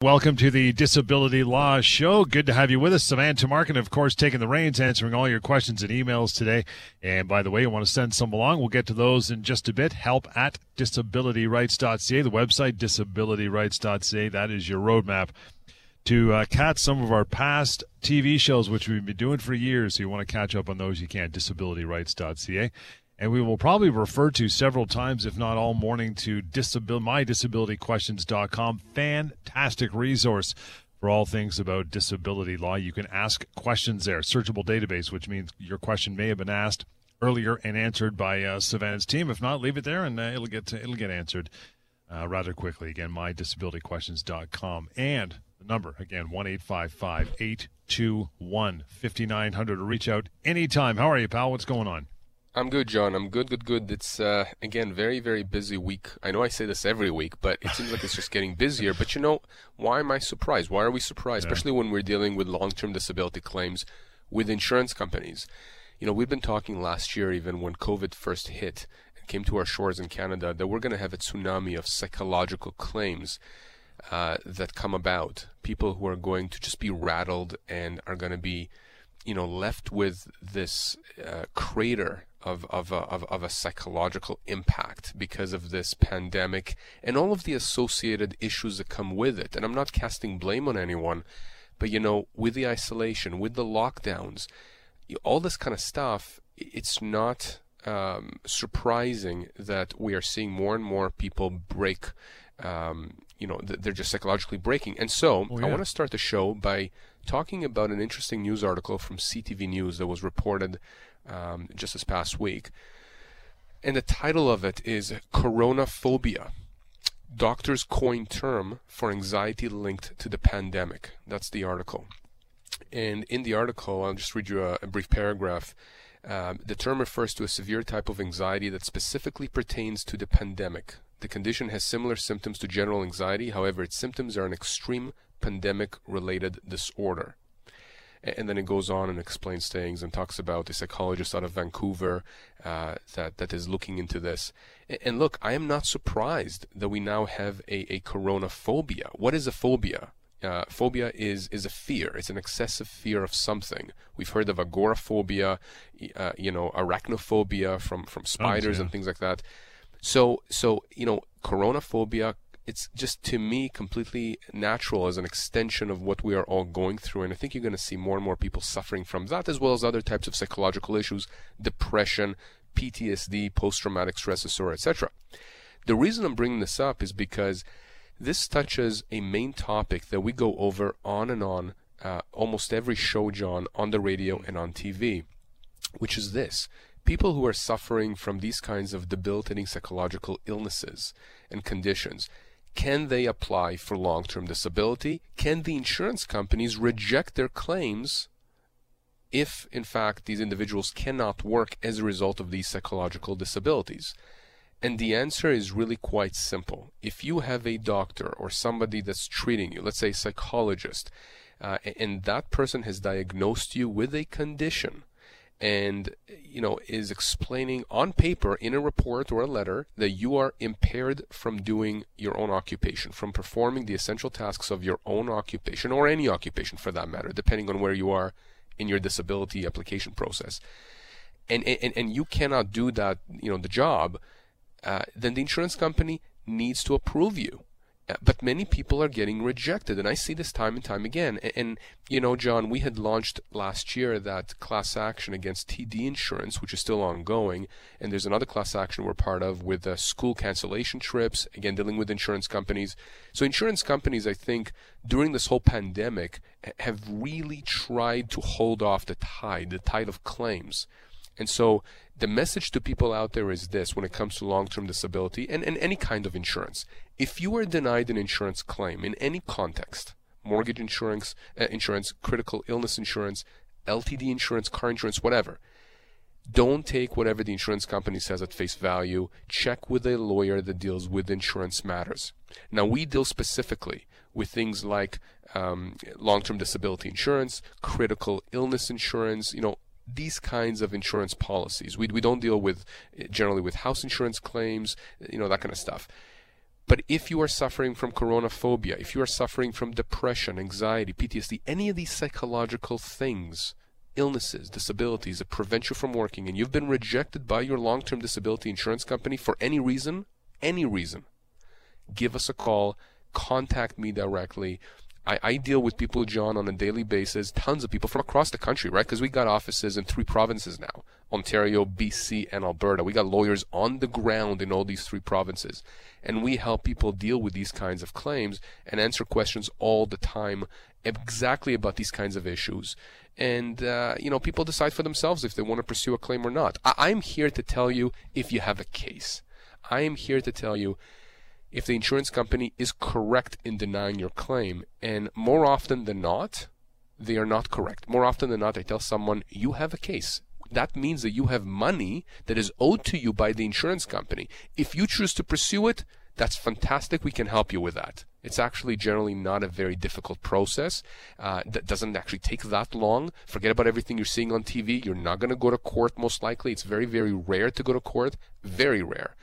Welcome to the Disability Law Show. Good to have you with us. Samantha Tamarkin, of course, taking the reins, answering all your questions and emails today. And by the way, you want to send some along. We'll get to those in just a bit. Help at disabilityrights.ca, the website, disabilityrights.ca. That is your roadmap to uh, catch some of our past TV shows, which we've been doing for years. So you want to catch up on those, you can, disabilityrights.ca and we will probably refer to several times, if not all morning, to disabil- mydisabilityquestions.com. Fantastic resource for all things about disability law. You can ask questions there, searchable database, which means your question may have been asked earlier and answered by uh, Savannah's team. If not, leave it there and uh, it'll get to, it'll get answered uh, rather quickly. Again, mydisabilityquestions.com and the number again one eight five five eight two one fifty nine hundred reach out anytime. How are you, pal? What's going on? I'm good, John. I'm good, good, good. It's uh, again very, very busy week. I know I say this every week, but it seems like it's just getting busier. But you know, why am I surprised? Why are we surprised? Yeah. Especially when we're dealing with long-term disability claims with insurance companies. You know, we've been talking last year, even when COVID first hit and came to our shores in Canada, that we're going to have a tsunami of psychological claims uh, that come about. People who are going to just be rattled and are going to be, you know, left with this uh, crater of, of, a, of, of a psychological impact because of this pandemic and all of the associated issues that come with it. And I'm not casting blame on anyone, but you know, with the isolation, with the lockdowns, all this kind of stuff, it's not um, surprising that we are seeing more and more people break. Um, you know, they're just psychologically breaking. And so, oh, yeah. I want to start the show by talking about an interesting news article from CTV News that was reported um, just this past week. And the title of it is Coronaphobia. Doctors coin term for anxiety linked to the pandemic. That's the article. And in the article, I'll just read you a, a brief paragraph. Um, the term refers to a severe type of anxiety that specifically pertains to the pandemic. The condition has similar symptoms to general anxiety, however, its symptoms are an extreme pandemic related disorder and then it goes on and explains things and talks about a psychologist out of Vancouver uh, that that is looking into this. And look, I am not surprised that we now have a, a coronaphobia. What is a phobia? Uh, phobia is is a fear. It's an excessive fear of something. We've heard of agoraphobia, uh, you know, arachnophobia from from spiders oh, yeah. and things like that. So so you know, coronaphobia it's just to me completely natural as an extension of what we are all going through. And i think you're going to see more and more people suffering from that as well as other types of psychological issues depression ptsd post-traumatic stress disorder etc the reason i'm bringing this up is because this touches a main topic that we go over on and on uh, almost every show john on the radio and on tv which is this. People who are suffering from these kinds of debilitating psychological illnesses and conditions can they apply for long term disability? Can the insurance companies reject their claims if, in fact, these individuals cannot work as a result of these psychological disabilities? And the answer is really quite simple. If you have a doctor or somebody that's treating you, let's say a psychologist, uh, and that person has diagnosed you with a condition and you know is explaining on paper in a report or a letter that you are impaired from doing your own occupation from performing the essential tasks of your own occupation or any occupation for that matter depending on where you are in your disability application process. And and, and you cannot do that you know the job uh, then the insurance company needs to approve you but many people are getting rejected and i see this time and time again. And, and, you know john we had launched last year that class action against td insurance which is still ongoing and there's another class action we're part of with uh, school cancellation trips again dealing with insurance companies. So insurance companies i think during this whole pandemic have really tried to hold off the tide the tide of claims. And so the message to people out there is this when it comes to long term disability and, and any kind of insurance. If you are denied an insurance claim in any context, mortgage insurance, uh, insurance, critical illness insurance, LTD insurance, car insurance, whatever, Don't take whatever the insurance company says at face value. Check with a lawyer that deals with insurance matters. Now, we deal specifically with things like um, long-term disability insurance, critical illness insurance, you know, these kinds of insurance policies. We, we don't deal with generally with house insurance claims, you know, that kind of stuff. But if you are suffering from coronaphobia, if you are suffering from depression, anxiety, PTSD, any of these psychological things, illnesses, disabilities that prevent you from working, and you've been rejected by your long term disability insurance company for any reason, any reason, give us a call, contact me directly. I, I deal with people, John, on a daily basis, tons of people from across the country, right? Because we got offices in three provinces now Ontario, BC, and Alberta. We got lawyers on the ground in all these three provinces. And we help people deal with these kinds of claims and answer questions all the time exactly about these kinds of issues. And, uh, you know, people decide for themselves if they want to pursue a claim or not. I- I'm here to tell you if you have a case. I am here to tell you if the insurance company is correct in denying your claim. And more often than not, they are not correct. More often than not, I tell someone, you have a case. That means that you have money that is owed to you by the insurance company. If you choose to pursue it, that's fantastic. We can help you with that. It's actually generally not a very difficult process. Uh, that doesn't actually take that long. Forget about everything you're seeing on TV. You're not going to go to court most likely. It's very, very rare to go to court. Very rare.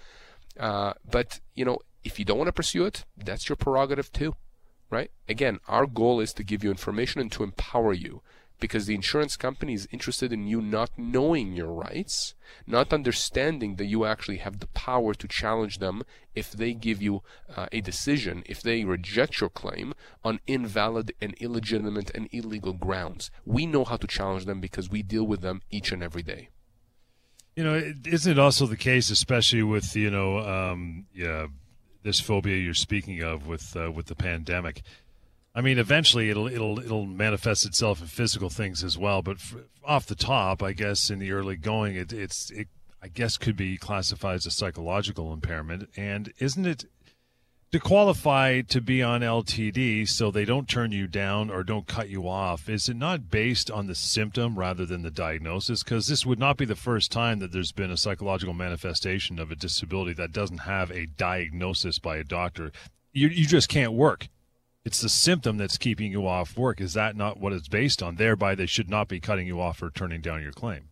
Uh, but, you know, if you don't want to pursue it, that's your prerogative too, right? Again, our goal is to give you information and to empower you because the insurance company is interested in you not knowing your rights, not understanding that you actually have the power to challenge them if they give you uh, a decision, if they reject your claim on invalid and illegitimate and illegal grounds. We know how to challenge them because we deal with them each and every day. You know, isn't it also the case, especially with you know, um, yeah this phobia you're speaking of with uh, with the pandemic. I mean, eventually it'll it'll it'll manifest itself in physical things as well. But off the top, I guess in the early going, it, it's it I guess could be classified as a psychological impairment. And isn't it to qualify to be on LTD so they don't turn you down or don't cut you off, is it not based on the symptom rather than the diagnosis? Because this would not be the first time that there's been a psychological manifestation of a disability that doesn't have a diagnosis by a doctor. You, you just can't work. It's the symptom that's keeping you off work. Is that not what it's based on? Thereby, they should not be cutting you off or turning down your claim.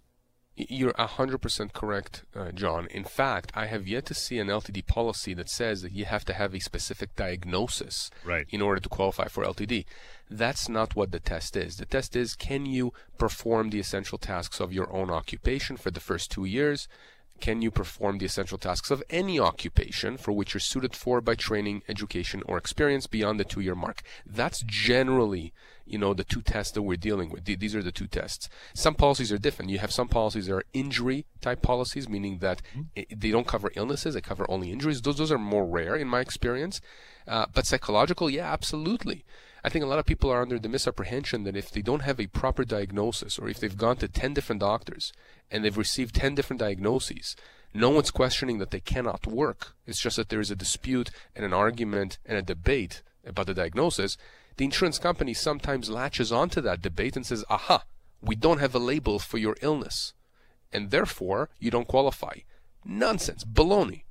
You're 100% correct, uh, John. In fact, I have yet to see an LTD policy that says that you have to have a specific diagnosis right. in order to qualify for LTD. That's not what the test is. The test is can you perform the essential tasks of your own occupation for the first two years? Can you perform the essential tasks of any occupation for which you're suited for by training, education, or experience beyond the two year mark? That's generally you know the two tests that we're dealing with. These are the two tests. Some policies are different. You have some policies that are injury type policies meaning that mm-hmm. they don't cover illnesses they cover only injuries. Those those are more rare in my experience. Uh, but psychological yeah absolutely I think a lot of people are under the misapprehension that if they don't have a proper diagnosis or if they've gone to 10 different doctors and they've received 10 different diagnoses, no one's questioning that they cannot work. It's just that there is a dispute and an argument and a debate about the diagnosis the insurance company sometimes latches onto that debate and says, aha, we don't have a label for your illness. And therefore, you don't qualify. Nonsense. Baloney.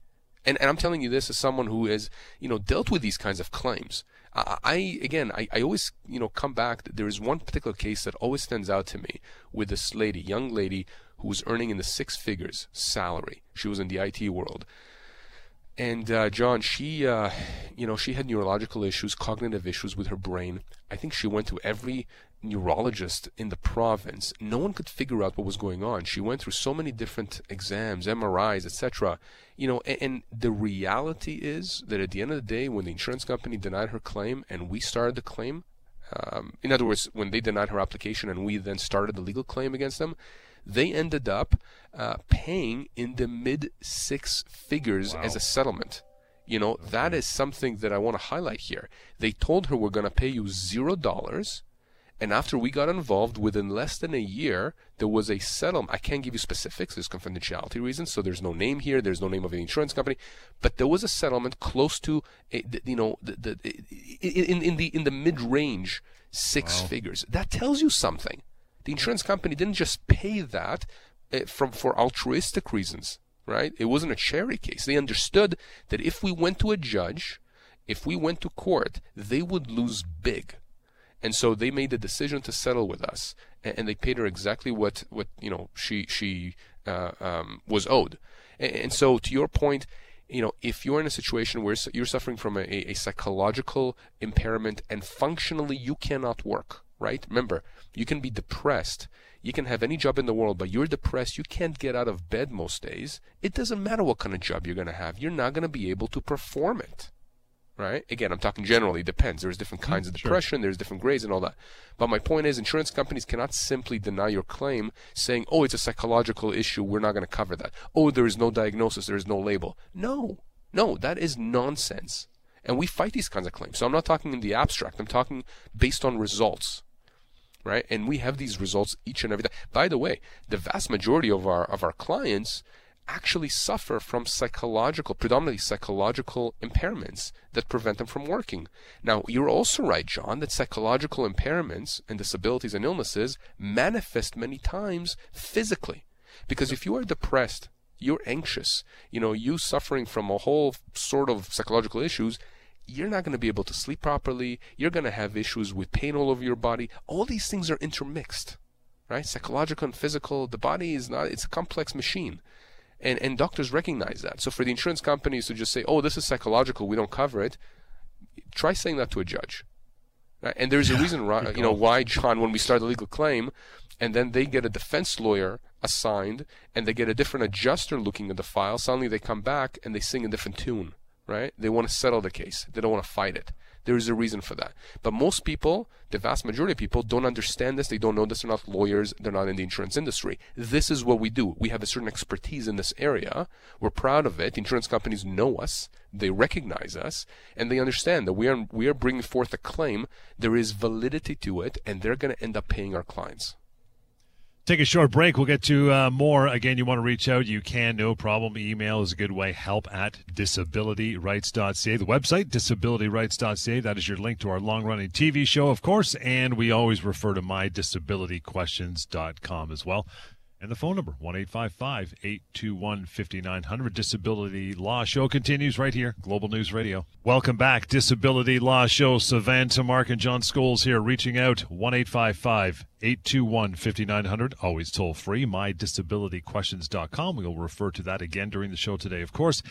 And, and I'm telling you this as someone who has, you know, dealt with these kinds of claims. I, again, I, I always, you know, come back. There is one particular case that always stands out to me with this lady, young lady who was earning in the six figures salary. She was in the IT world. And uh, John, she, uh, you know, she had neurological issues, cognitive issues with her brain. I think she went to every neurologist in the province. No one could figure out what was going on. She went through so many different exams, MRIs, etc. You know, and, and the reality is that at the end of the day, when the insurance company denied her claim and we started the claim, um, in other words, when they denied her application and we then started the legal claim against them, they ended up uh, paying in the mid six figures wow. as a settlement. You know, okay. that is something that I want to highlight here. They told her we're going to pay you zero dollars. And after we got involved, within less than a year, there was a settlement. I can't give you specifics, there's confidentiality reasons, so there's no name here, there's no name of an insurance company, but there was a settlement close to, a, you know, the, the, in, in the in the mid range six wow. figures. That tells you something. The insurance company didn't just pay that, uh, from for altruistic reasons, right? It wasn't a charity case. They understood that if we went to a judge, if we went to court, they would lose big. And so they made the decision to settle with us, and, and they paid her exactly what, what you know she she uh, um, was owed. And, and so to your point, you know, if you're in a situation where you're suffering from a, a, psychological impairment and functionally you cannot work, right? Remember, you can be depressed. You can have any job in the world, but you're depressed. You can't get out of bed most days. It doesn't matter what kind of job you're going to have. You're not going to be able to perform it right? Again, I'm talking generally. It depends. There's different mm-hmm. kinds of depression. Sure. There's different grades and all that. But my point is, insurance companies cannot simply deny your claim, saying, "Oh, it's a psychological issue. We're not going to cover that." Oh, there is no diagnosis. There is no label. No, no, that is nonsense. And we fight these kinds of claims. So I'm not talking in the abstract. I'm talking based on results. Right? And we have these results each and every day. By the way, the vast majority of our of our clients actually suffer from psychological, predominantly psychological impairments that prevent them from working. Now, you're also right, John, that psychological impairments and disabilities and illnesses manifest many times physically. Because if you are depressed, you're anxious, you know, you suffering from a whole sort of psychological issues, you're not going to be able to sleep properly. You're going to have issues with pain all over your body. All these things are intermixed, right? Psychological and physical. The body is not, it's a complex machine. And, and doctors recognize that. So for the insurance companies to just say, oh, this is psychological, we don't cover it, try saying that to a judge. Right? And there's a reason, you know, why, John, when we start a legal claim, and then they get a defense lawyer assigned, and they get a different adjuster looking at the file, suddenly they come back and they sing a different tune, right? They want to settle the case. They don't want to fight it. There is a reason for that. But most people, the vast majority of people, don't understand this. They don't know this. They're not lawyers. They're not in the insurance industry. This is what we do. We have a certain expertise in this area. We're proud of it. Insurance companies know us. They recognize us, and they understand that we are we are bringing forth a claim. There is validity to it, and they're going to end up paying our clients. Take a short break. We'll get to uh, more. Again, you want to reach out, you can, no problem. Email is a good way. Help at disabilityrights.ca. The website, disabilityrights.ca. That is your link to our long running TV show, of course. And we always refer to mydisabilityquestions.com as well. And the phone number, 1 821 5900. Disability Law Show continues right here, Global News Radio. Welcome back. Disability Law Show. savannah mark and John Scholes here, reaching out 1 821 5900. Always toll free. MyDisabilityQuestions.com. We'll refer to that again during the show today, of course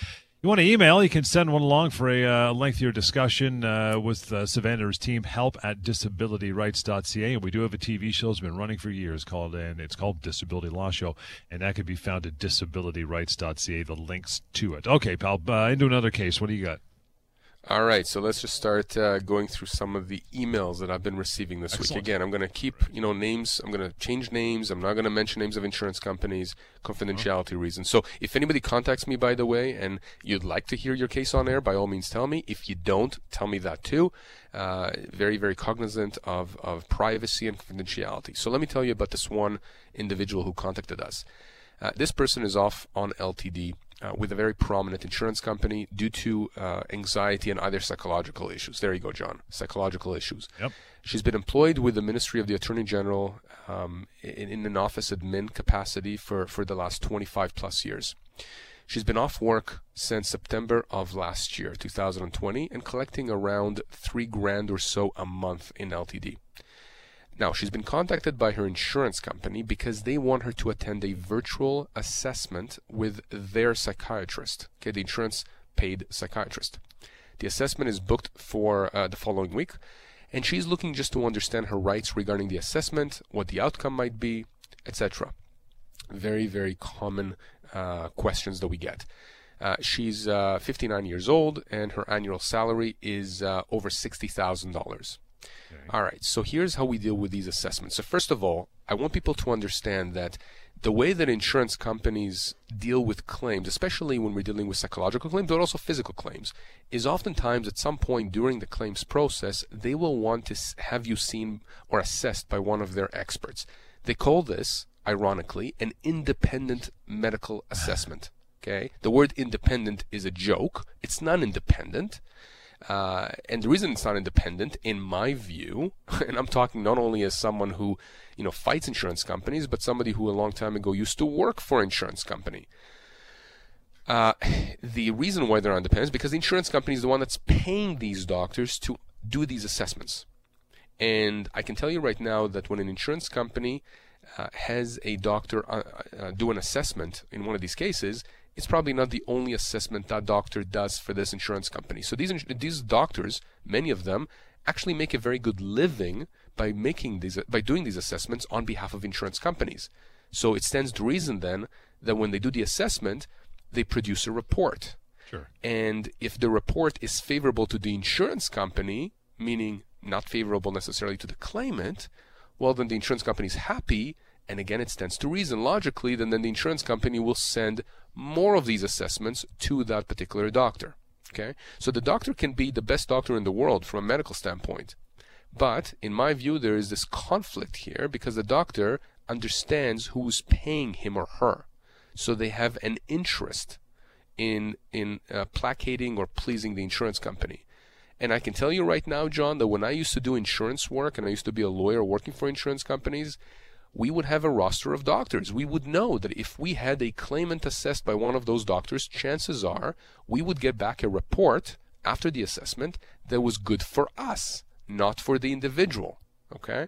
you want to email, you can send one along for a uh, lengthier discussion uh, with uh, Savannah's team, help at disabilityrights.ca. And we do have a TV show that's been running for years called, and it's called Disability Law Show. And that can be found at disabilityrights.ca, the links to it. Okay, pal, uh, into another case. What do you got? All right, so let's just start uh, going through some of the emails that I've been receiving this Excellent. week. Again, I'm going to keep, you know, names. I'm going to change names. I'm not going to mention names of insurance companies, confidentiality reasons. So, if anybody contacts me, by the way, and you'd like to hear your case on air, by all means, tell me. If you don't, tell me that too. Uh, very, very cognizant of of privacy and confidentiality. So, let me tell you about this one individual who contacted us. Uh, this person is off on LTD uh, with a very prominent insurance company due to uh, anxiety and other psychological issues. There you go, John. Psychological issues. Yep. She's been employed with the Ministry of the Attorney General um, in, in, an office admin capacity for, for the last 25 plus years. She's been off work since September of last year, 2020, and collecting around three grand or so a month in LTD. Now, she's been contacted by her insurance company because they want her to attend a virtual assessment with their psychiatrist, okay, the insurance paid psychiatrist. The assessment is booked for uh, the following week, and she's looking just to understand her rights regarding the assessment, what the outcome might be, etc. Very, very common uh, questions that we get. Uh, she's uh, 59 years old, and her annual salary is uh, over $60,000. Okay. All right, so here's how we deal with these assessments. So, first of all, I want people to understand that the way that insurance companies deal with claims, especially when we're dealing with psychological claims, but also physical claims, is oftentimes at some point during the claims process, they will want to have you seen or assessed by one of their experts. They call this, ironically, an independent medical assessment. Okay? The word independent is a joke. It's non independent. Uh, and the reason it's not independent, in my view, and I'm talking not only as someone who, you know, fights insurance companies, but somebody who a long time ago used to work for an insurance company. Uh, the reason why they're independent is because the insurance company is the one that's paying these doctors to do these assessments. And I can tell you right now that when an insurance company uh, has a doctor uh, uh, do an assessment in one of these cases, it's probably not the only assessment that doctor does for this insurance company. So these these doctors, many of them, actually make a very good living by making these by doing these assessments on behalf of insurance companies. So it stands to reason then that when they do the assessment, they produce a report. Sure. And if the report is favorable to the insurance company, meaning not favorable necessarily to the claimant, well, then the insurance company is happy. And again, it stands to reason logically, then, then the insurance company will send more of these assessments to that particular doctor. Okay? So the doctor can be the best doctor in the world from a medical standpoint. But in my view, there is this conflict here because the doctor understands who's paying him or her. So they have an interest in in uh, placating or pleasing the insurance company. And I can tell you right now, John, that when I used to do insurance work and I used to be a lawyer working for insurance companies, we would have a roster of doctors. We would know that if we had a claimant assessed by one of those doctors, chances are we would get back a report after the assessment that was good for us, not for the individual. Okay?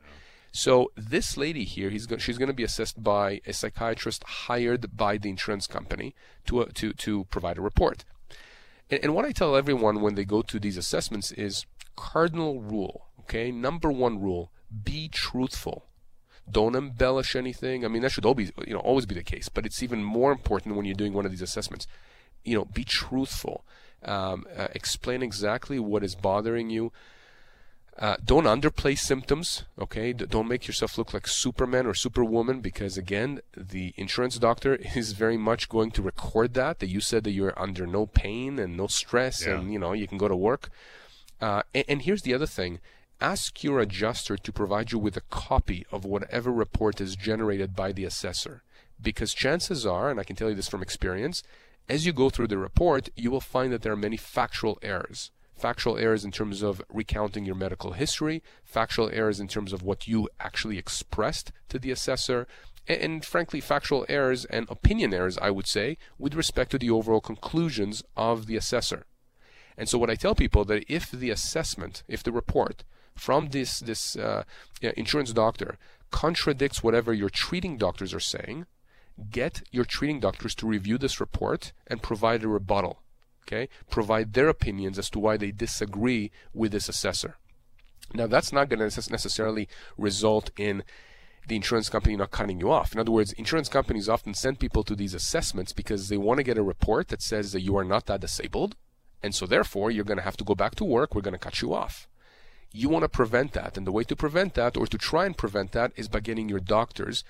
So this lady here, go- she's going to be assessed by a psychiatrist hired by the insurance company to, uh, to, to provide a report. And, and what I tell everyone when they go to these assessments is cardinal rule. Okay, number one rule: be truthful. Don't embellish anything. I mean, that should always, you know, always be the case. But it's even more important when you're doing one of these assessments. You know, be truthful. Um, uh, explain exactly what is bothering you. Uh, don't underplay symptoms, okay? D- don't make yourself look like Superman or Superwoman because, again, the insurance doctor is very much going to record that, that you said that you're under no pain and no stress Yeah. and, you know, you can go to work. Uh, and, and here's the other thing ask your adjuster to provide you with a copy of whatever report is generated by the assessor. Because chances are, and I can tell you this from experience, as you go through the report, you will find that there are many factual errors factual errors in terms of recounting your medical history, factual errors in terms of what you actually expressed to the assessor, and, and, frankly, factual errors and opinion errors, I would say, with respect to the overall conclusions of the assessor. And so, what I tell people that if the assessment, if the report from this this uh, insurance doctor contradicts whatever your treating doctors are saying, get your treating doctors to review this report and provide a rebuttal okay, provide their opinions as to why they disagree with this assessor. Now, that's not going to necessarily result in the insurance company not cutting you off. In other words, insurance companies often send people to these assessments because they want to get a report that says that you are not that disabled, and so therefore you're going to have to go back to work, we're going to cut you off. You want to prevent that, and the way to prevent that, or to try and prevent that, is by getting your doctors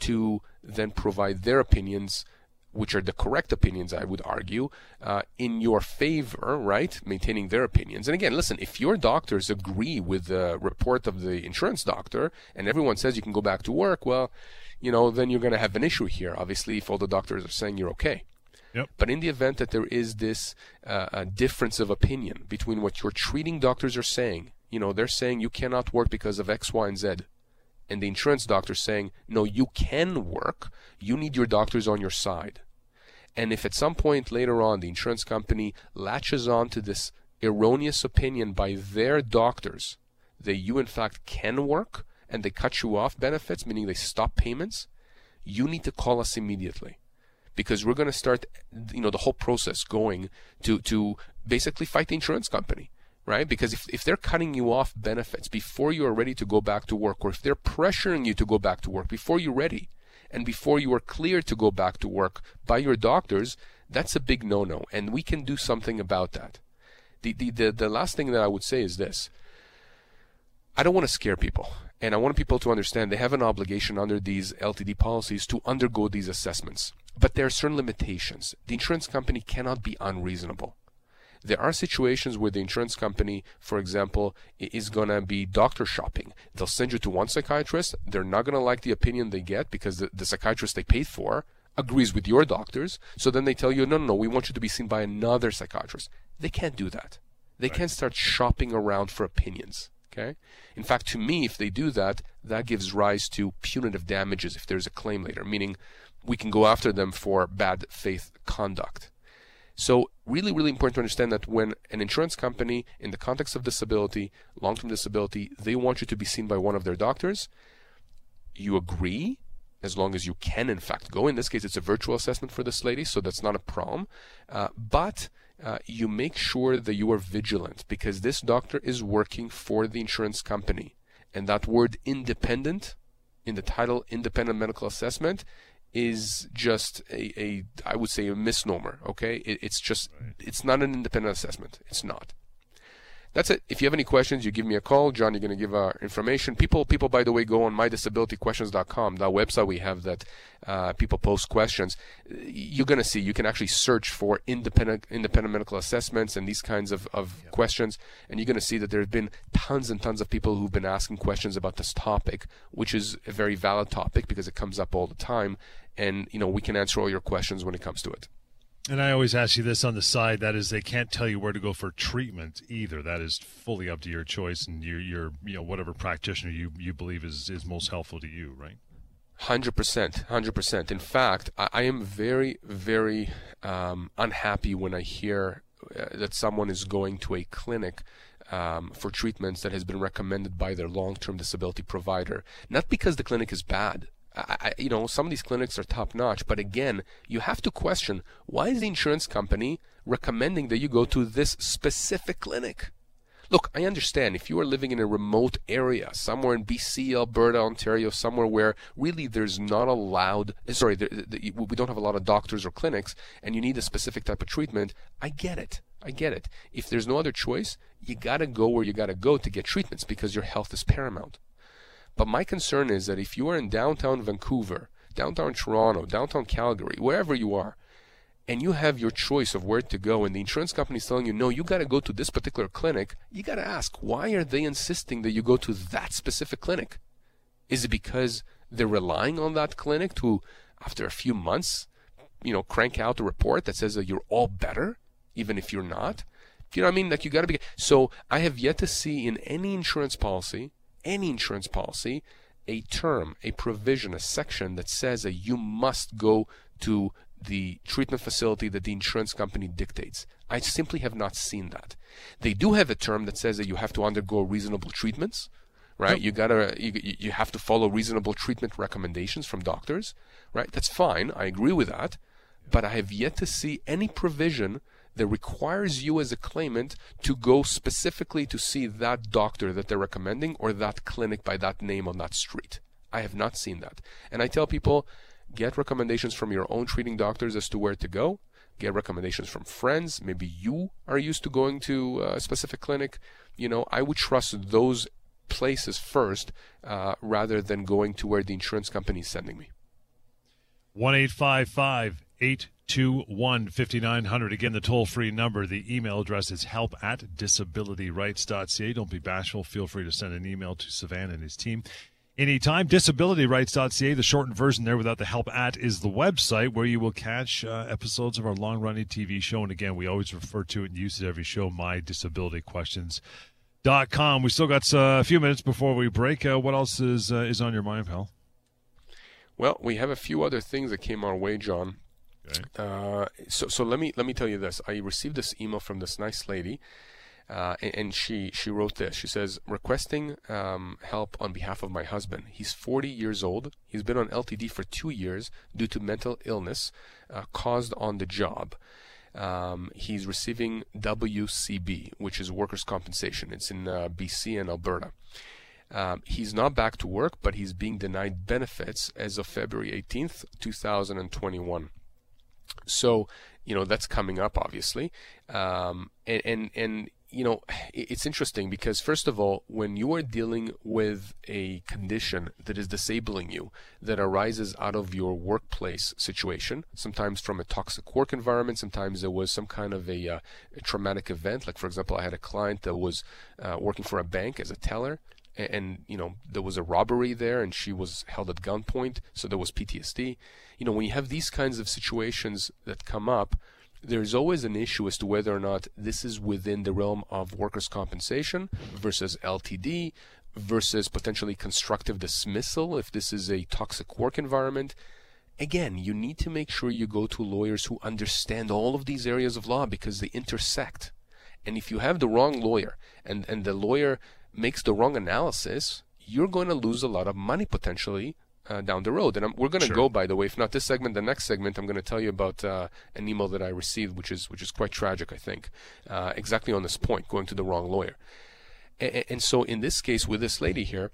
to then provide their opinions which are the correct opinions, I would argue, uh, in your favor, right? Maintaining their opinions. And again, listen, if your doctors agree with the report of the insurance doctor and everyone says you can go back to work, well, you know, then you're going to have an issue here, obviously, if all the doctors are saying you're okay. Yep. But in the event that there is this uh, difference of opinion between what your treating doctors are saying, you know, they're saying you cannot work because of X, Y, and Z and the insurance doctor saying, no, you can work, you need your doctors on your side. And if at some point later on the insurance company latches on to this erroneous opinion by their doctors that you in fact can work and they cut you off benefits, meaning they stop payments, you need to call us immediately. Because we're going to start, you know, the whole process going to, to basically fight the insurance company right? Because if, if they're cutting you off benefits before you are ready to go back to work, or if they're pressuring you to go back to work before you're ready, and before you are clear to go back to work by your doctors, that's a big no no. And we can do something about that. The, the, the, the last thing that I would say is this I don't want to scare people. And I want people to understand they have an obligation under these LTD policies to undergo these assessments. But there are certain limitations. The insurance company cannot be unreasonable. There are situations where the insurance company, for example, is going to be doctor shopping. They'll send you to one psychiatrist. They're not going to like the opinion they get because the, the psychiatrist they paid for agrees with your doctors. So then they tell you, no, no, no, we want you to be seen by another psychiatrist. They can't do that. They can't start shopping around for opinions. Okay? In fact, to me, if they do that, that gives rise to punitive damages if there's a claim later, meaning we can go after them for bad faith conduct. So, really, really important to understand that when an insurance company, in the context of disability, long term disability, they want you to be seen by one of their doctors, you agree as long as you can, in fact, go. In this case, it's a virtual assessment for this lady, so that's not a problem. Uh, but uh, you make sure that you are vigilant because this doctor is working for the insurance company. And that word independent in the title independent medical assessment is just a, a I would say a misnomer. Okay, it, it's just it's not an independent assessment. It's not. That's it. If you have any questions, you give me a call. John, you're going to give our information. People, people, by the way, go on mydisabilityquestions.com, that website we have that uh, people post questions. You're going to see, you can actually search for independent, independent medical assessments and these kinds of, of yep. questions. And you're going to see that there have been tons and tons of people who've been asking questions about this topic, which is a very valid topic because it comes up all the time. And, you know, we can answer all your questions when it comes to it. And I always ask you this on the side that is, they can't tell you where to go for treatment either. That is fully up to your choice and your, your you know, whatever practitioner you, you believe is, is most helpful to you, right? Hundred percent, hundred percent. In fact, I, I, am very, very um, unhappy when I hear uh, that someone is going to a clinic um, for treatments that has been recommended by their long-term disability provider. Not because the clinic is bad, I, you know, some of these clinics are top notch, but again, you have to question why is the insurance company recommending that you go to this specific clinic? Look, I understand if you are living in a remote area, somewhere in BC, Alberta, Ontario, somewhere where really there's not allowed, eh, sorry, there, we don't have a lot of doctors or clinics, and you need a specific type of treatment, I get it. I get it. If there's no other choice, you gotta go where you gotta go to get treatments because your health is paramount. But my concern is that if you are in downtown Vancouver, downtown Toronto, downtown Calgary, wherever you are, and you have your choice of where to go, and the insurance company is telling you, no, you got to go to this particular clinic, you got to ask, why are they insisting that you go to that specific clinic? Is it because they're relying on that clinic to, after a few months, you know, crank out a report that says that you're all better, even if you're not? You know what I mean? Like you got to be. So I have yet to see in any insurance policy any insurance policy a term, a provision, a section that says that you must go to the treatment facility that the insurance company dictates. I simply have not seen that. They do have a term that says that you have to undergo reasonable treatments, right? Yep. You gotta, you, you have to follow reasonable treatment recommendations from doctors, right? That's fine. I agree with that. But I have yet to see any provision that requires you as a claimant to go specifically to see that doctor that they're recommending or that clinic by that name on that street. I have not seen that. And I tell people get recommendations from your own treating doctors as to where to go. Get recommendations from friends. Maybe you are used to going to a specific clinic. You know, I would trust those places first uh, rather than going to where the insurance company is sending me. 1 855 821 5900. Again, the toll free number. The email address is help at disabilityrights.ca. Don't be bashful. Feel free to send an email to Savan and his team anytime. Disabilityrights.ca, the shortened version there without the help at, is the website where you will catch uh, episodes of our long running TV show. And again, we always refer to it and use it every show, My Disability Questions. Dot com. We still got uh, a few minutes before we break. Uh, what else is uh, is on your mind, pal? Well, we have a few other things that came our way, John. Uh, so so let me let me tell you this. I received this email from this nice lady, uh, and, and, she she wrote this. She says requesting um, help on behalf of my husband. He's 40 years old. He's been on LTD for two years due to mental illness uh, caused on the job. Um, he's receiving WCB, which is workers' compensation. It's in uh, BC and Alberta. Um, he's not back to work, but he's being denied benefits as of February 18th, 2021. So, you know, that's coming up, obviously. Um, and, and, and, you know, it's interesting because, first of all, when you are dealing with a condition that is disabling you, that arises out of your workplace situation, sometimes from a toxic work environment, sometimes there was some kind of a, uh, a traumatic event. Like, for example, I had a client that was uh, working for a bank as a teller, and, and, you know there was a robbery there and she was held at gunpoint so there was PTSD you know when you have these kinds of situations that come up there's always an issue as to whether or not this is within the realm of workers' compensation versus LTD versus potentially constructive dismissal if this is a toxic work environment. Again, you need to make sure you go to lawyers who understand all of these areas of law because they intersect. And if you have the wrong lawyer and, and the lawyer makes the wrong analysis, you're going to lose a lot of money potentially uh, down the road. And I'm, we're going to Sure. go, by the way, if not this segment, the next segment, I'm going to tell you about uh, an email that I received, which is which is quite tragic, I think, uh, exactly on this point, going to the wrong lawyer. And, and so in this case, with this lady here,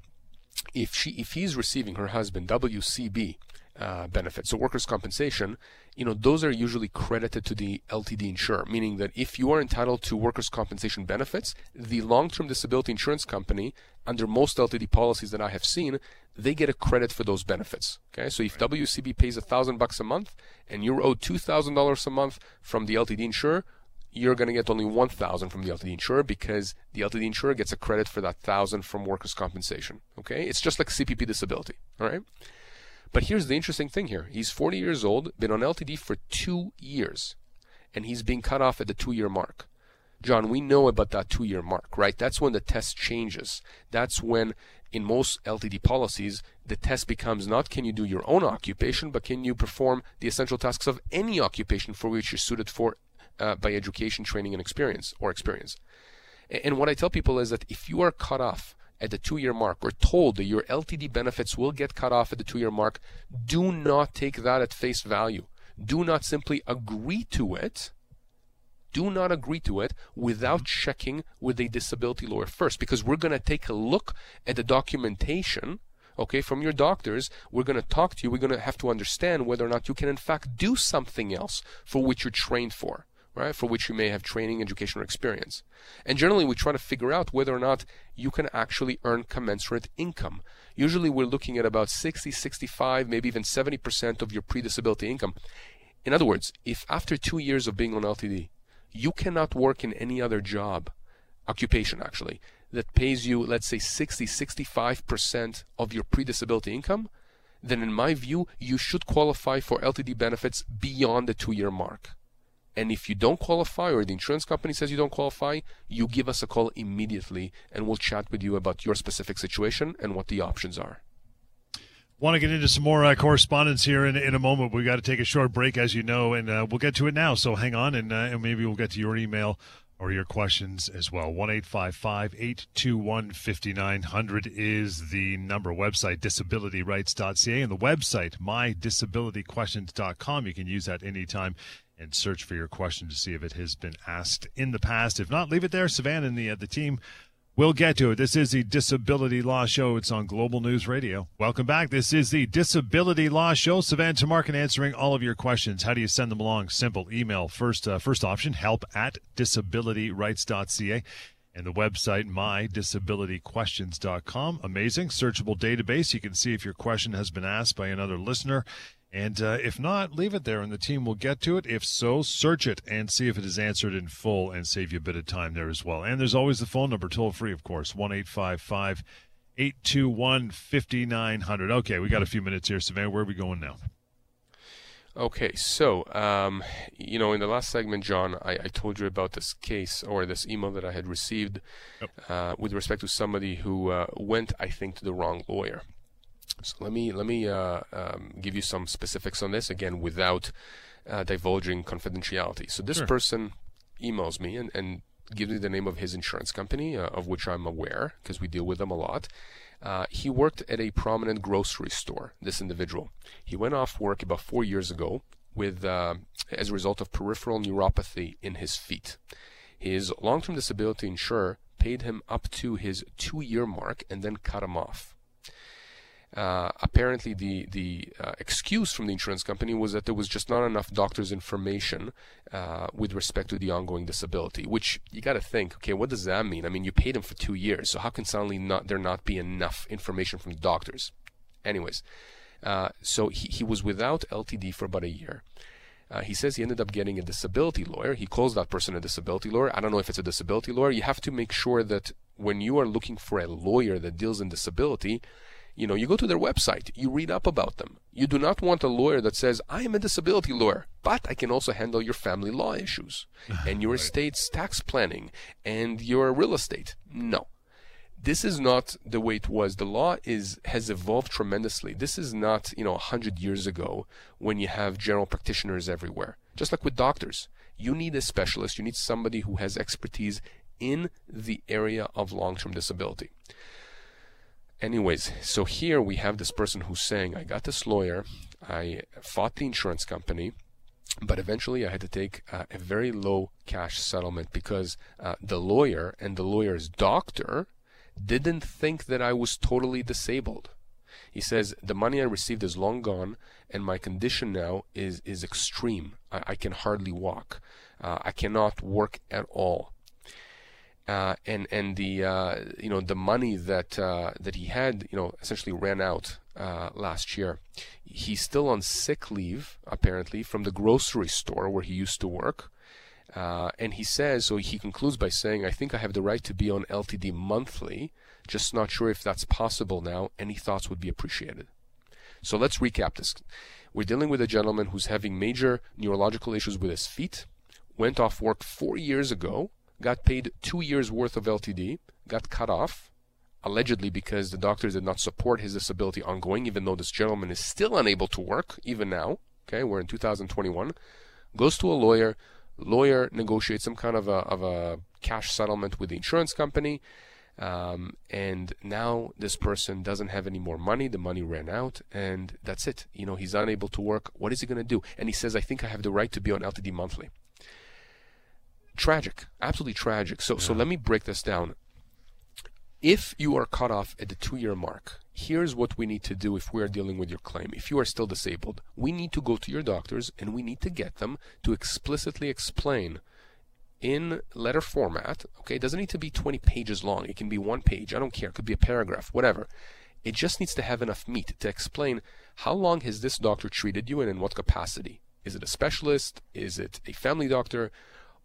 if she if he's receiving her husband WCB uh, benefits, so workers' compensation, you know those are usually credited to the LTD insurer, meaning that if you are entitled to workers' compensation benefits, the long-term disability insurance company, under most LTD policies that I have seen, they get a credit for those benefits. Okay, so if WCB pays a thousand bucks a month and you're owed two thousand dollars a month from the LTD insurer, you're going to get only 1000 from the LTD insurer because the LTD insurer gets a credit for that 1000 from workers compensation okay? It's just like CPP disability all right but here's the interesting thing here he's 40 years old been on LTD for 2 years and he's being cut off at the 2 year mark John, we know about that two year mark, right? That's when the test changes. That's when, in most LTD policies, the test becomes not can you do your own occupation, but can you perform the essential tasks of any occupation for which you're suited for uh, by education, training, and experience or experience. And what I tell people is that if you are cut off at the two year mark. Or told that your LTD benefits will get cut off at the two year mark, do not take that at face value. Do not simply agree to it. Do not agree to it without checking with a disability lawyer first because we're going to take a look at the documentation okay from your doctors. We're going to talk to you. We're going to have to understand whether or not you can in fact do something else for which you're trained for right for which you may have training education or experience. And generally we try to figure out whether or not you can actually earn commensurate income. Usually we're looking at about 60 65 maybe even 70% of your pre-disability income. In other words if after 2 years of being on LTD you cannot work in any other job, occupation actually, that pays you, let's say, 60, 65% of your pre disability income, then in my view, you should qualify for LTD benefits beyond the two year mark. And if you don't qualify, or the insurance company says you don't qualify, you give us a call immediately and we'll chat with you about your specific situation and what the options are. Want to get into some more uh, correspondence here in, in a moment. We've got to take a short break, as you know, and uh, we'll get to it now. So hang on, and, uh, and maybe we'll get to your email or your questions as well. 1 821 5900 is the number. Website disabilityrights.ca and the website mydisabilityquestions.com. You can use that anytime and search for your question to see if it has been asked in the past. If not, leave it there. Savannah and the, uh, the team We'll get to it. This is the Disability Law Show. It's on Global News Radio. Welcome back. This is the Disability Law Show. Savannah Tamarkin answering all of your questions. How do you send them along? Simple. Email. First, uh, first option, help at disabilityrights.ca and the website mydisabilityquestions.com. Amazing. Searchable database. You can see if your question has been asked by another listener. And uh, if not, leave it there and the team will get to it. If so, search it and see if it is answered in full and save you a bit of time there as well. And there's always the phone number, toll free, of course, 1 855 821 5900. Okay, we got a few minutes here. Savannah, where are we going now? Okay, so um, you know, in the last segment, John, I, I told you about this case or this email that I had received uh, with respect to somebody who uh, went, I think, to the wrong lawyer. So let me let me uh, um, give you some specifics on this again without uh, divulging confidentiality. So this Sure. person emails me and, and gives me the name of his insurance company, uh, of which I'm aware because we deal with them a lot. Uh, he worked at a prominent grocery store. This individual. He went off work about four years ago with uh, as a result of peripheral neuropathy in his feet. His long-term disability insurer paid him up to his two-year mark and then cut him off. Uh, apparently, the the uh, excuse from the insurance company was that there was just not enough doctor's information uh, with respect to the ongoing disability. Which you got to think, okay, what does that mean? I mean, you paid him for two years, so how can suddenly not there not be enough information from the doctors? Anyways, uh, so he, he was without LTD for about a year. Uh, he says he ended up getting a disability lawyer. He calls that person a disability lawyer. I don't know if it's a disability lawyer. You have to make sure that when you are looking for a lawyer that deals in disability, You know, you go to their website, you read up about them. You do not want a lawyer that says, I am a disability lawyer, but I can also handle your family law issues and your right. estate's tax planning and your real estate. No. This is not the way it was. The law is has evolved tremendously. This is not, you know, a hundred years ago when you have general practitioners everywhere. Just like with doctors. You need a specialist, you need somebody who has expertise in the area of long term disability. Anyways, so here we have this person who's saying, I got this lawyer, I fought the insurance company, but eventually I had to take uh, a very low cash settlement because uh, the lawyer and the lawyer's doctor didn't think that I was totally disabled. He says the money I received is long gone, and my condition now is is extreme. I, I can hardly walk. Uh, I cannot work at all uh, and and the uh, you know the money that uh, that he had you know essentially ran out uh, last year. He's still on sick leave apparently from the grocery store where he used to work. Uh, and he says, so he concludes by saying, I think I have the right to be on LTD monthly, just not sure if that's possible now. Any thoughts would be appreciated. So let's recap this. We're dealing with a gentleman who's having major neurological issues with his feet, went off work four years ago, got paid two years worth of LTD, got cut off, allegedly because the doctors did not support his disability ongoing, even though this gentleman is still unable to work, even now. Okay, we're in 2021. Goes to a lawyer, lawyer negotiates some kind of a, of a cash settlement with the insurance company. Um, and now this person doesn't have any more money. The money ran out, and that's it. You know, he's unable to work. What is he going to do? And he says, I think I have the right to be on LTD monthly tragic, absolutely tragic. So, yeah. so let me break this down. If you are cut off at the two year mark, here's what we need to do if we are dealing with your claim. If you are still disabled, we need to go to your doctors and we need to get them to explicitly explain in letter format. Okay, it doesn't need to be 20 pages long. It can be one page. I don't care. It could be a paragraph, whatever. It just needs to have enough meat to explain how long has this doctor treated you and in what capacity. Is it a specialist? Is it a family doctor?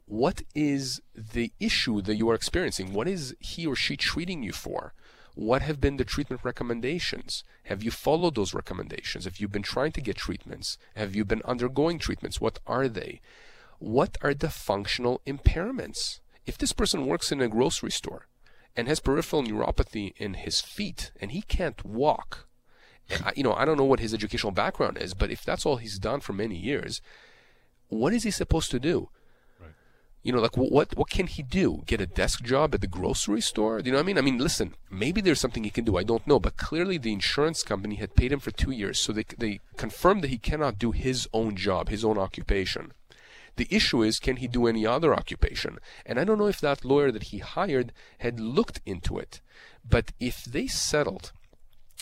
What is the issue that you are experiencing? What is he or she treating you for? What have been the treatment recommendations? Have you followed those recommendations? Have you been trying to get treatments? Have you been undergoing treatments? What are they? What are the functional impairments? If this person works in a grocery store and has peripheral neuropathy in his feet and he can't walk, you know, I don't know what his educational background is, but if that's all he's done for many years, what is he supposed to do? You know, like what what can he do? Get a desk job at the grocery store? Do you know what I mean? I mean, listen, maybe there's something he can do. I don't know, but clearly the insurance company had paid him for two years, so they they confirmed that he cannot do his own job, his own occupation. The issue is, can he do any other occupation? And I don't know if that lawyer that he hired had looked into it, but if they settled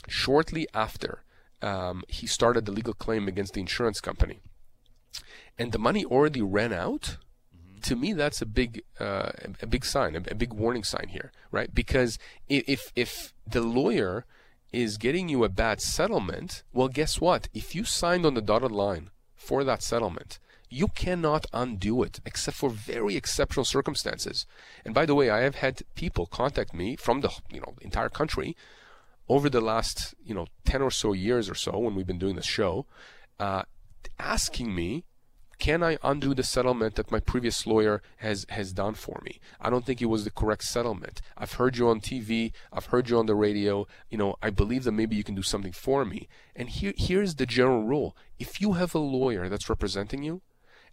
shortly after um, he started the legal claim against the insurance company, and the money already ran out to me that's a big uh, a big sign, a, big warning sign here, right? Because if if the lawyer is getting you a bad settlement, well, guess what? If you signed on the dotted line for that settlement, you cannot undo it except for very exceptional circumstances. And by the way, I have had people contact me from the you know entire country over the last you know 10 or so years or so when we've been doing this show uh, asking me can I undo the settlement that my previous lawyer has has done for me? I don't think it was the correct settlement. I've heard you on TV, I've heard you on the radio. You know, I believe that maybe you can do something for me. And here here's the general rule: if you have a lawyer that's representing you,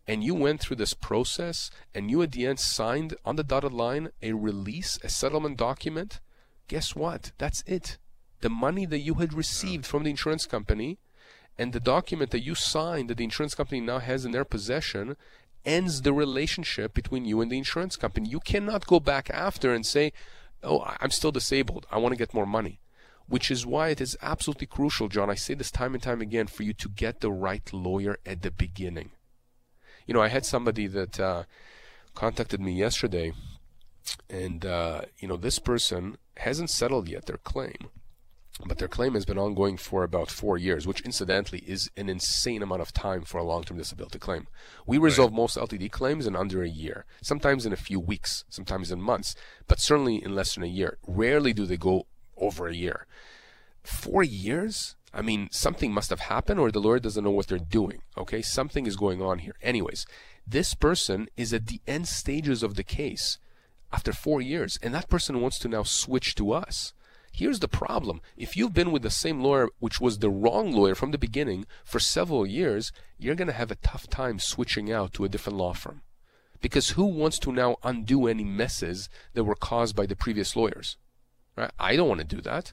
and you went through this process, and you at the end signed on the dotted line a release, a settlement document, guess what? That's it. The money that you had received from the insurance company and the document that you signed that the insurance company now has in their possession ends the relationship between you and the insurance company. You cannot go back after and say, "Oh, I'm still disabled. I want to get more money." Which is why it is absolutely crucial, John. I say this time and time again for you to get the right lawyer at the beginning. You know, I had somebody that uh, contacted me yesterday, and uh, you know, this person hasn't settled yet their claim but their claim has been ongoing for about four years, which incidentally is an insane amount of time for a long term disability claim. We resolve right. most LTD claims in under a year, sometimes in a few weeks, sometimes in months, but certainly in less than a year. Rarely do they go over a year. four years? I mean, something must have happened, or the lawyer doesn't know what they're doing. Okay, something is going on here. Anyways, this person is at the end stages of the case after four years, and that person wants to now switch to us. Here's the problem. If you've been with the same lawyer, which was the wrong lawyer from the beginning, for several years, you're going to have a tough time switching out to a different law firm. Because who wants to now undo any messes that were caused by the previous lawyers? Right? I don't want to do that.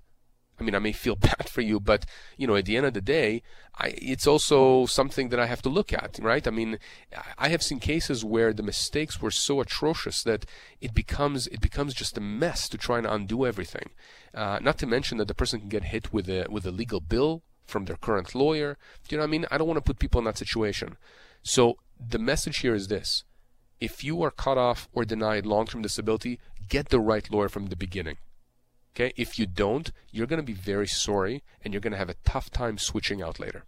I mean, I may feel bad for you, but you know, at the end of the day, I, it's also something that I have to look at, right? I mean, I have seen cases where the mistakes were so atrocious that it becomes it becomes just a mess to try and undo everything. Uh, not to mention that the person can get hit with a with a legal bill from their current lawyer. Do you know what I mean? I don't want to put people in that situation. So the message here is this: if you are cut off or denied long-term disability, get the right lawyer from the beginning. Okay, if you don't, you're going to be very sorry and you're going to have a tough time switching out later.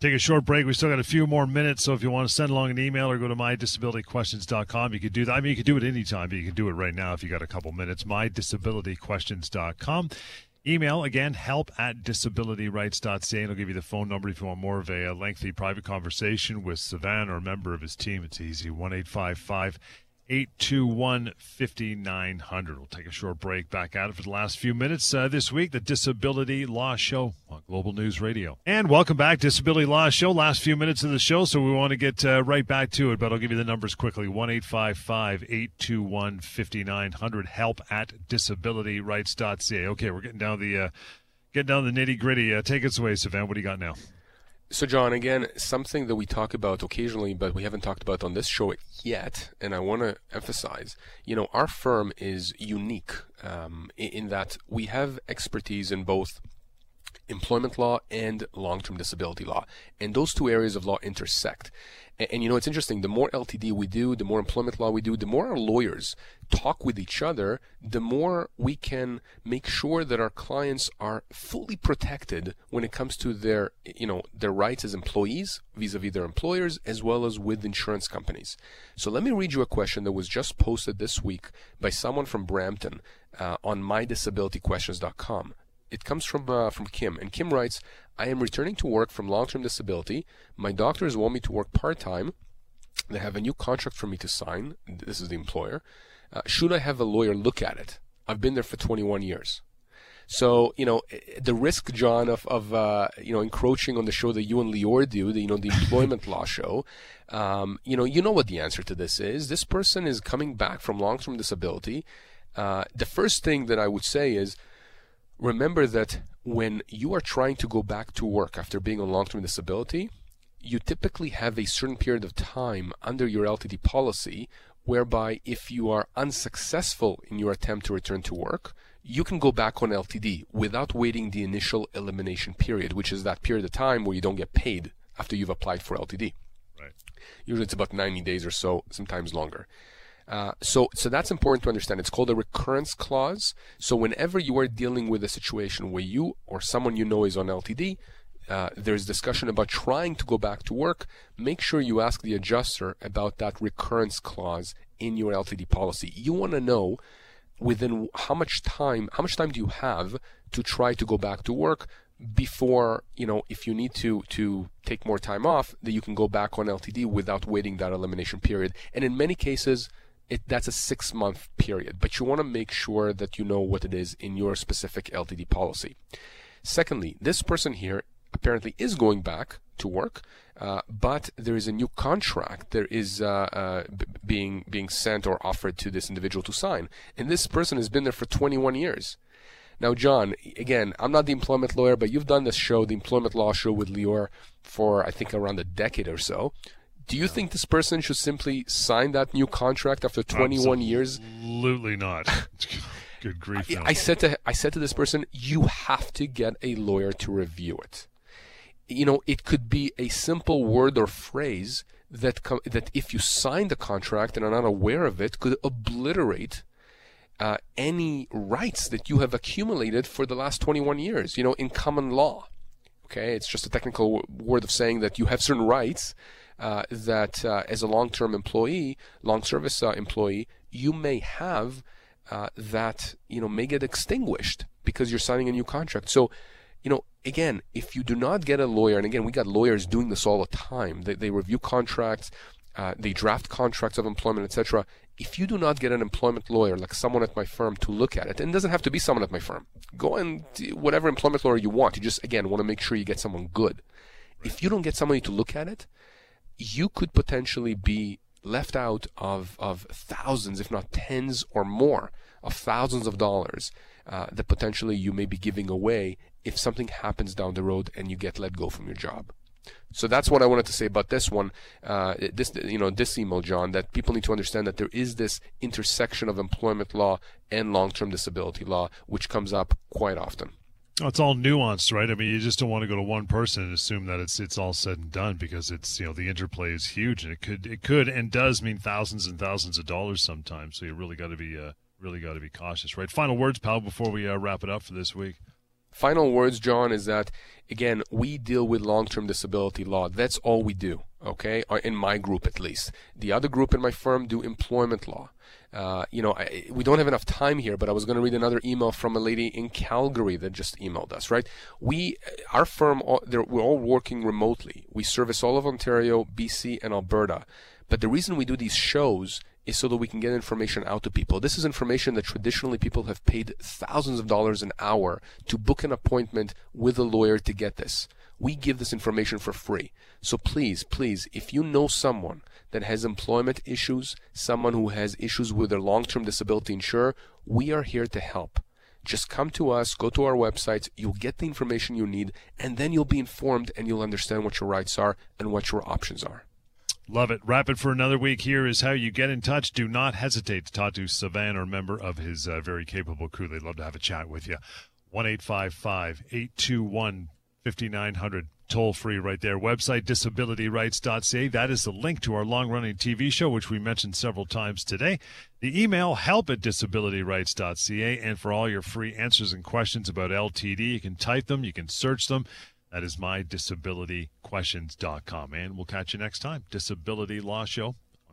Take a short break. We still got a few more minutes, so if you want to send along an email or go to mydisabilityquestions.com, you could do that. I mean, you could do it anytime, but you can do it right now if you got a couple minutes. Mydisabilityquestions.com. Email again, help at disabilityrights.ca, and I'll give you the phone number if you want more of a, a lengthy private conversation with Sivan or a member of his team. It's easy, 1 855 821 5900. We'll take a short break back at it for the last few minutes uh, this week. The Disability Law Show on Global News Radio. And welcome back, Disability Law Show. Last few minutes of the show, so we want to get uh, right back to it, but I'll give you the numbers quickly 1 821 5900. Help at disabilityrights.ca. Okay, we're getting down the. Uh, down the nitty gritty. Uh, take us away, Sivan. What do you got now? So, John, again, something that we talk about occasionally, but we haven't talked about on this show yet, and I want to emphasize, you know, our firm is unique um, in that we have expertise in both employment law and long-term disability law, and those two areas of law intersect. And, and, you know, it's interesting. The more LTD we do, the more employment law we do, the more our lawyers talk with each other, the more we can make sure that our clients are fully protected when it comes to their, you know, their rights as employees vis-a-vis their employers, as well as with insurance companies. So let me read you a question that was just posted this week by someone from Brampton uh, on mydisabilityquestions.com. It comes from uh, from Kim, and Kim writes, "I am returning to work from long-term disability. My doctors want me to work part-time. They have a new contract for me to sign. This is the employer. Uh, should I have a lawyer look at it? I've been there for 21 years." So you know the risk, John, of of uh, you know encroaching on the show that you and Lior do, the you know the employment law show. Um, you know you know what the answer to this is. This person is coming back from long-term disability. Uh, the first thing that I would say is remember that when you are trying to go back to work after being on long term disability, you typically have a certain period of time under your LTD policy whereby if you are unsuccessful in your attempt to return to work, you can go back on LTD without waiting the initial elimination period, which is that period of time where you don't get paid after you've applied for LTD. Right. Usually it's about 90 days or so, sometimes longer. Uh, so, so that's important to understand. It's called a recurrence clause. So whenever you are dealing with a situation where you or someone you know is on LTD, uh, there's discussion about trying to go back to work. Make sure you ask the adjuster about that recurrence clause in your LTD policy. You want to know within how much time, how much time do you have to try to go back to work before you know if you need to to take more time off that you can go back on LTD without waiting that elimination period and in many cases it, that's a six month period, but you want to make sure that you know what it is in your specific LTD policy. Secondly, this person here apparently is going back to work, uh, but there is a new contract there is uh, uh, b- being being sent or offered to this individual to sign, and this person has been there for 21 years. Now, John, again, I'm not the employment lawyer, but you've done this show, the employment law show with Lior, for I think around a decade or so. Do you think this person should simply sign that new contract after 21 Absolutely years? Absolutely not. Good grief! I, I, said to I said to this person, you have to get a lawyer to review it. You know, it could be a simple word or phrase that com- that if you sign the contract and are not aware of it, could obliterate uh, any rights that you have accumulated for the last 21 years. You know, in common law. Okay, it's just a technical word of saying that you have certain rights uh, that uh, as a long-term employee, long service uh, employee, you may have uh, that you know may get extinguished because you're signing a new contract. So, you know, again, if you do not get a lawyer, and again, we got lawyers doing this all the time. They, they review contracts, they draft contracts of employment, etc. If you do not get an employment lawyer, like someone at my firm, to look at it, and it doesn't have to be someone at my firm, go and whatever employment lawyer you want. You just again want to make sure you get someone good. If you don't get somebody to look at it, you could potentially be left out of, of thousands, if not tens or more, of thousands of dollars uh, that potentially you may be giving away if something happens down the road and you get let go from your job. So that's what I wanted to say about this one. Uh, this, you know, this email, John, that people need to understand that there is this intersection of employment law and long-term disability law, which comes up quite often. It's all nuanced, right? I mean, you just don't want to go to one person and assume that it's it's all said and done because it's you know the interplay is huge and it could it could and does mean thousands and thousands of dollars sometimes. So you really got to be uh, really got to be cautious, right? Final words, pal, before we uh, wrap it up for this week. Final words, John, is that again we deal with long-term disability law. That's all we do. Okay, in my group at least. The other group in my firm do employment law. Uh, you know, I, we don't have enough time here, but I was going to read another email from a lady in Calgary that just emailed us. Right, we, our firm, we're all working remotely. We service all of Ontario, BC, and Alberta. But the reason we do these shows is so that we can get information out to people. This is information that traditionally people have paid thousands of dollars an hour to book an appointment with a lawyer to get this. We give this information for free. So please, please, if you know someone that has employment issues, someone who has issues with their long-term disability insurer, we are here to help. Just come to us, go to our website, you'll get the information you need, and then you'll be informed and you'll understand what your rights are and what your options are. Love it. Wrap it for another week. Here is how you get in touch. Do not hesitate to talk to Sivan or a member of his uh, very capable crew. They'd love to have a chat with you. 1 821 5900 toll free right there. Website disabilityrights.ca. That is the link to our long running TV show, which we mentioned several times today. The email help at disabilityrights.ca. And for all your free answers and questions about LTD, you can type them, you can search them. That is mydisabilityquestions.com. And we'll catch you next time. Disability Law Show